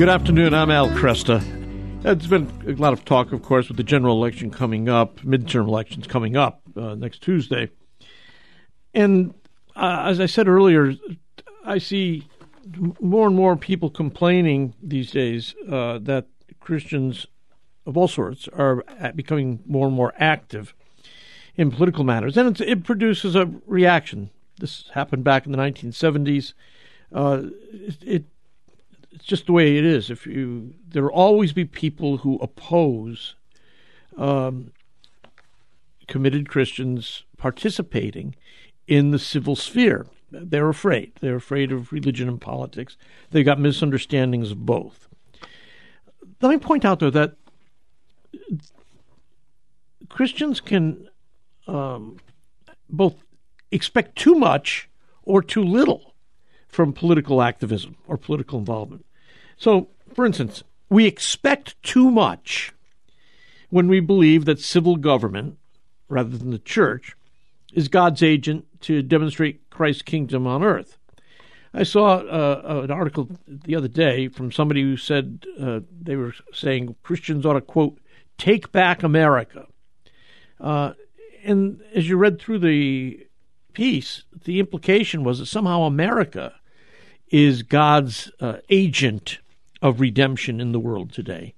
Good afternoon. I'm Al Kresta. There's been a lot of talk, of course, with the general election coming up, midterm elections coming up uh, next Tuesday. And uh, as I said earlier, I see more and more people complaining these days uh, that Christians of all sorts are becoming more and more active in political matters, and it produces a reaction. This happened back in the 1970s. Uh, it, it it's just the way it is. If you, there will always be people who oppose um, committed Christians participating in the civil sphere. They're afraid. They're afraid of religion and politics. They've got misunderstandings of both. Let me point out, though, that Christians can um, both expect too much or too little from political activism or political involvement. So, for instance, we expect too much when we believe that civil government, rather than the church, is God's agent to demonstrate Christ's kingdom on earth. I saw uh, an article the other day from somebody who said uh, they were saying Christians ought to, quote, take back America. Uh, and as you read through the piece, the implication was that somehow America is God's uh, agent of redemption in the world today.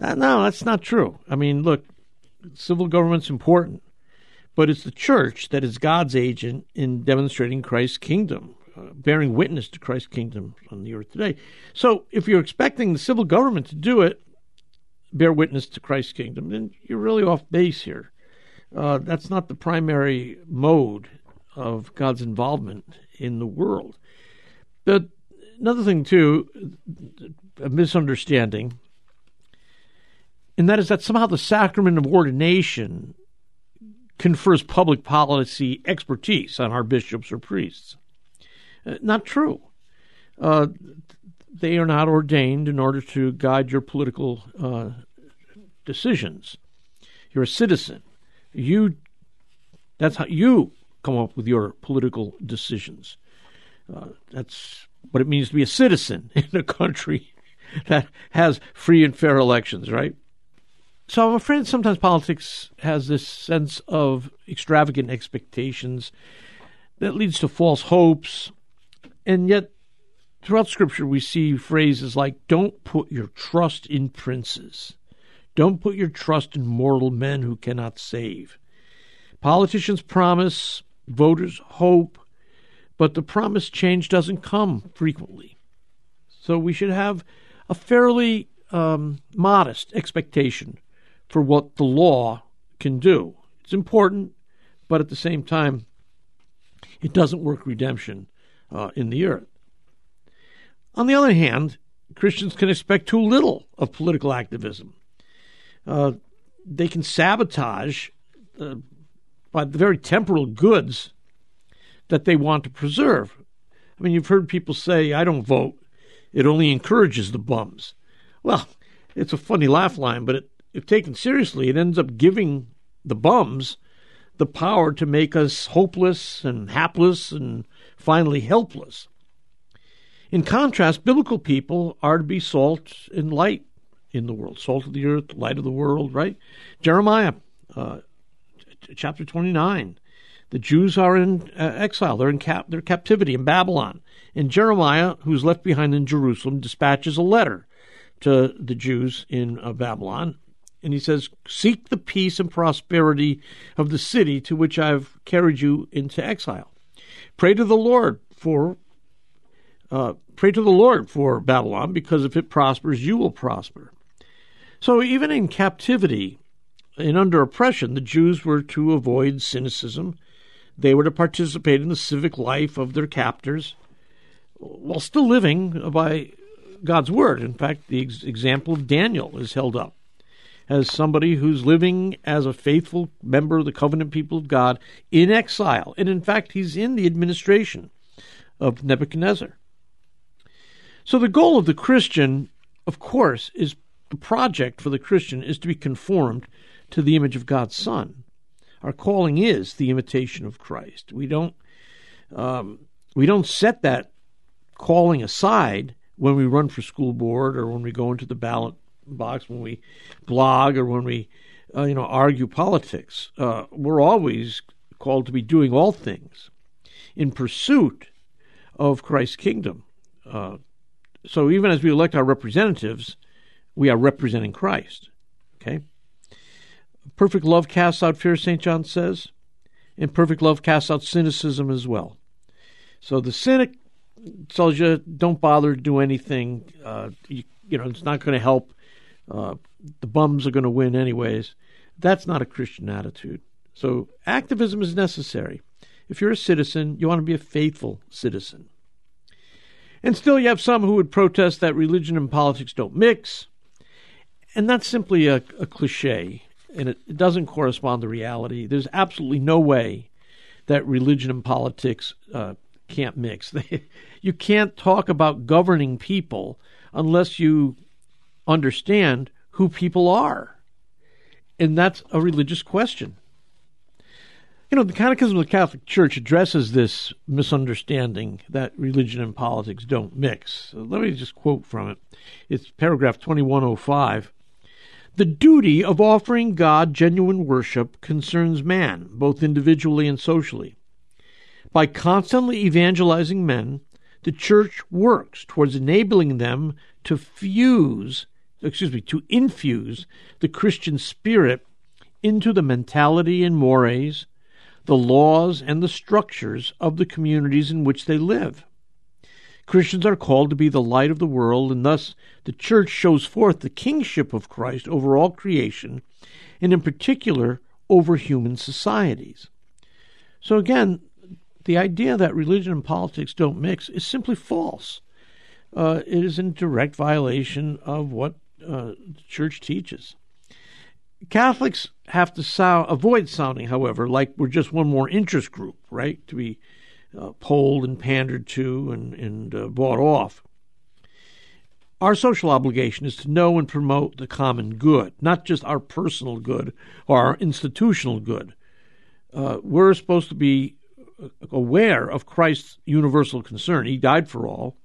Uh, no, that's not true. I mean, look, civil government's important, but it's the church that is God's agent in demonstrating Christ's kingdom, uh, bearing witness to Christ's kingdom on the earth today. So if you're expecting the civil government to do it, bear witness to Christ's kingdom, then you're really off base here. Uh, that's not the primary mode of God's involvement in the world. But another thing, too, a misunderstanding, and that is that somehow the sacrament of ordination confers public policy expertise on our bishops or priests. Uh, not true. Uh, they are not ordained in order to guide your political uh, decisions. You're a citizen. You that's how you come up with your political decisions. Uh, that's what it means to be a citizen in a country that has free and fair elections, right? So I'm afraid sometimes politics has this sense of extravagant expectations that leads to false hopes. And yet, throughout Scripture, we see phrases like, don't put your trust in princes. Don't put your trust in mortal men who cannot save. Politicians promise, voters hope, but the promised change doesn't come frequently. So we should have a fairly um, modest expectation for what the law can do. It's important, but at the same time, it doesn't work redemption uh, in the earth. On the other hand, Christians can expect too little of political activism. Uh, they can sabotage uh, by the very temporal goods that they want to preserve. I mean, you've heard people say, I don't vote. It only encourages the bums. Well, it's a funny laugh line, but it, if taken seriously, it ends up giving the bums the power to make us hopeless and hapless and finally helpless. In contrast, biblical people are to be salt and light in the world, salt of the earth, light of the world, right? Jeremiah uh, chapter 29 the Jews are in uh, exile. They're in cap- their captivity in Babylon. And Jeremiah, who's left behind in Jerusalem, dispatches a letter to the Jews in uh, Babylon. And he says, Seek the peace and prosperity of the city to which I've carried you into exile. Pray to the Lord for uh, pray to the Lord for Babylon, because if it prospers, you will prosper. So even in captivity and under oppression, the Jews were to avoid cynicism they were to participate in the civic life of their captors while still living by God's word. In fact, the ex- example of Daniel is held up as somebody who's living as a faithful member of the covenant people of God in exile. And in fact, he's in the administration of Nebuchadnezzar. So the goal of the Christian, of course, is the project for the Christian is to be conformed to the image of God's Son. Our calling is the imitation of Christ. We don't um, we don't set that calling aside when we run for school board or when we go into the ballot box, when we blog or when we, uh, you know, argue politics. Uh, we're always called to be doing all things in pursuit of Christ's kingdom. Uh, so even as we elect our representatives, we are representing Christ. Okay? Perfect love casts out fear, St. John says, and perfect love casts out cynicism as well. So the cynic tells you don't bother to do anything. Uh, you, you, know, it's not going to help. Uh, the bums are going to win anyways. That's not a Christian attitude. So activism is necessary. If you're a citizen, you want to be a faithful citizen. And still, you have some who would protest that religion and politics don't mix. And that's simply a, a cliche, and it, it doesn't correspond to reality. There's absolutely no way that religion and politics uh, can't mix. you can't talk about governing people unless you understand who people are. And that's a religious question. You know, the Catechism of the Catholic Church addresses this misunderstanding that religion and politics don't mix. Let me just quote from it. It's paragraph 2105. The duty of offering God genuine worship concerns man, both individually and socially. By constantly evangelizing men, the church works towards enabling them to fuse, excuse me, to infuse the Christian spirit into the mentality and mores the laws and the structures of the communities in which they live. Christians are called to be the light of the world, and thus the church shows forth the kingship of Christ over all creation, and in particular over human societies. So, again, the idea that religion and politics don't mix is simply false. Uh, it is in direct violation of what uh, the church teaches. Catholics have to avoid sounding, however, like we're just one more interest group, right, to be uh, polled and pandered to and, and uh, bought off. Our social obligation is to know and promote the common good, not just our personal good or our institutional good. Uh, we're supposed to be uh, aware of Christ's universal concern. He died for all.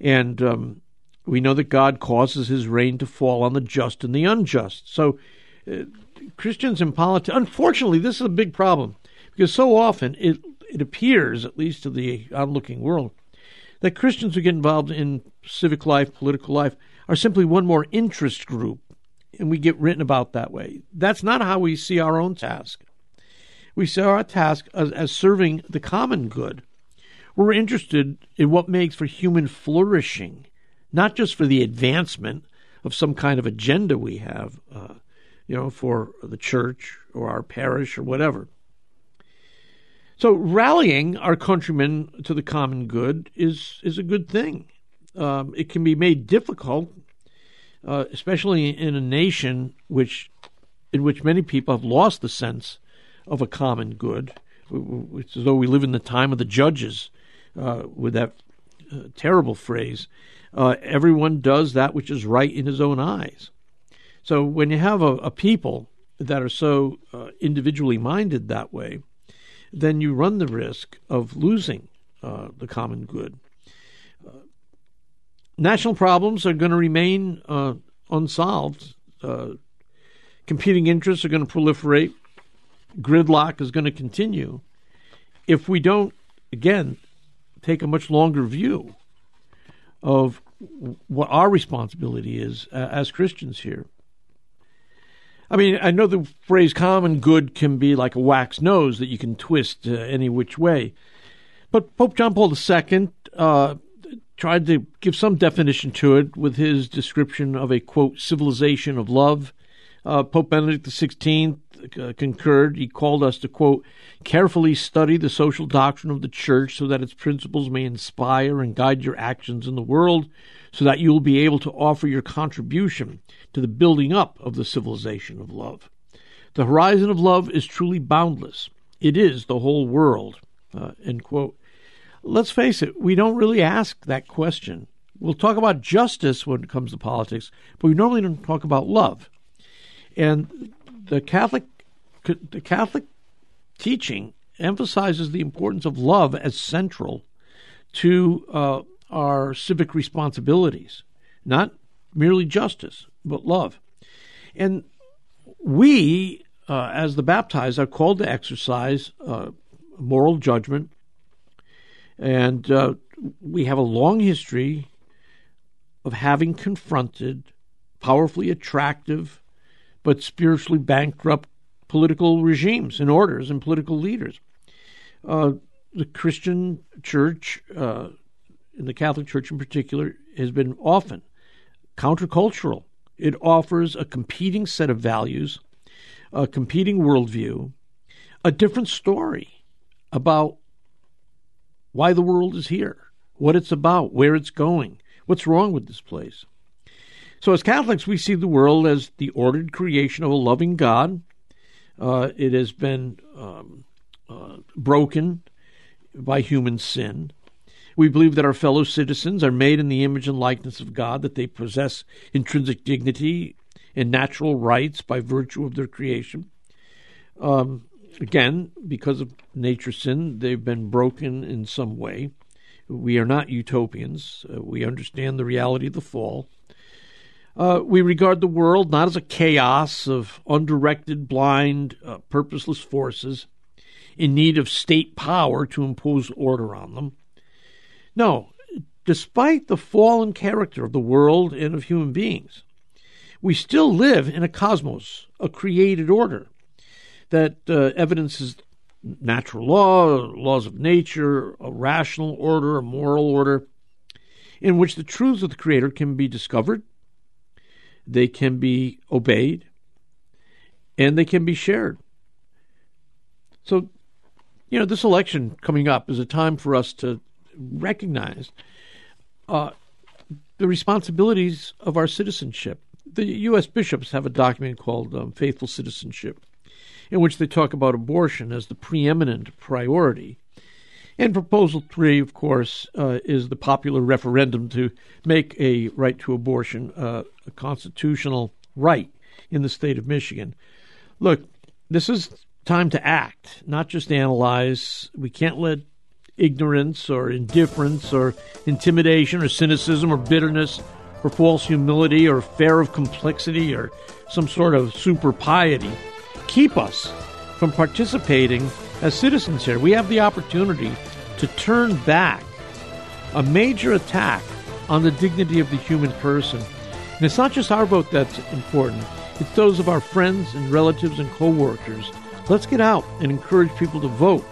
And um, we know that God causes his rain to fall on the just and the unjust. So uh, Christians in politics, unfortunately, this is a big problem because so often it it appears, at least to the onlooking world, that Christians who get involved in civic life, political life, are simply one more interest group, and we get written about that way. That's not how we see our own task. We see our task as, as serving the common good. We're interested in what makes for human flourishing, not just for the advancement of some kind of agenda we have. Uh, you know, for the church or our parish or whatever. So rallying our countrymen to the common good is is a good thing. Um, it can be made difficult, uh, especially in a nation which, in which many people have lost the sense of a common good. It's as though we live in the time of the judges, uh, with that uh, terrible phrase, uh, "Everyone does that which is right in his own eyes." So when you have a, a people that are so uh, individually minded that way, then you run the risk of losing uh, the common good. Uh, national problems are going to remain uh, unsolved. Uh, competing interests are going to proliferate. Gridlock is going to continue if we don't, again, take a much longer view of what our responsibility is uh, as Christians here. I mean, I know the phrase common good can be like a wax nose that you can twist uh, any which way. But Pope John Paul II uh, tried to give some definition to it with his description of a, quote, civilization of love. Uh, Pope Benedict XVI uh, concurred. He called us to, quote, carefully study the social doctrine of the Church so that its principles may inspire and guide your actions in the world, so that you will be able to offer your contribution to the building up of the civilization of love. The horizon of love is truly boundless. It is the whole world. Uh, end quote. Let's face it, we don't really ask that question. We'll talk about justice when it comes to politics, but we normally don't talk about love. And the Catholic, the Catholic teaching emphasizes the importance of love as central to uh, our civic responsibilities, not merely justice, but love. And we, uh, as the baptized, are called to exercise uh, moral judgment. And uh, we have a long history of having confronted powerfully attractive but spiritually bankrupt political regimes and orders and political leaders. Uh, the Christian church, uh, in the Catholic Church in particular, has been often countercultural. It offers a competing set of values, a competing worldview, a different story about why the world is here, what it's about, where it's going, what's wrong with this place. So, as Catholics, we see the world as the ordered creation of a loving God. Uh, it has been um, uh, broken by human sin. We believe that our fellow citizens are made in the image and likeness of God, that they possess intrinsic dignity and natural rights by virtue of their creation. Um, again, because of nature sin, they've been broken in some way. We are not utopians. Uh, we understand the reality of the fall. Uh, we regard the world not as a chaos of undirected, blind, uh, purposeless forces in need of state power to impose order on them. No, despite the fallen character of the world and of human beings, we still live in a cosmos, a created order that uh, evidences natural law, laws of nature, a rational order, a moral order, in which the truths of the Creator can be discovered, they can be obeyed, and they can be shared. So, you know, this election coming up is a time for us to recognize uh, the responsibilities of our citizenship. The U.S. bishops have a document called um, Faithful Citizenship, in which they talk about abortion as the preeminent priority. And Proposal 3, of course, uh, is the popular referendum to make a right to abortion uh, a constitutional right in the state of Michigan. Look, this is time to act, not just analyze. We can't let ignorance or indifference or intimidation or cynicism or bitterness or false humility or fear of complexity or some sort of super piety keep us from participating as citizens here. We have the opportunity to turn back a major attack on the dignity of the human person. And it's not just our vote that's important, it's those of our friends and relatives and co workers. Let's get out and encourage people to vote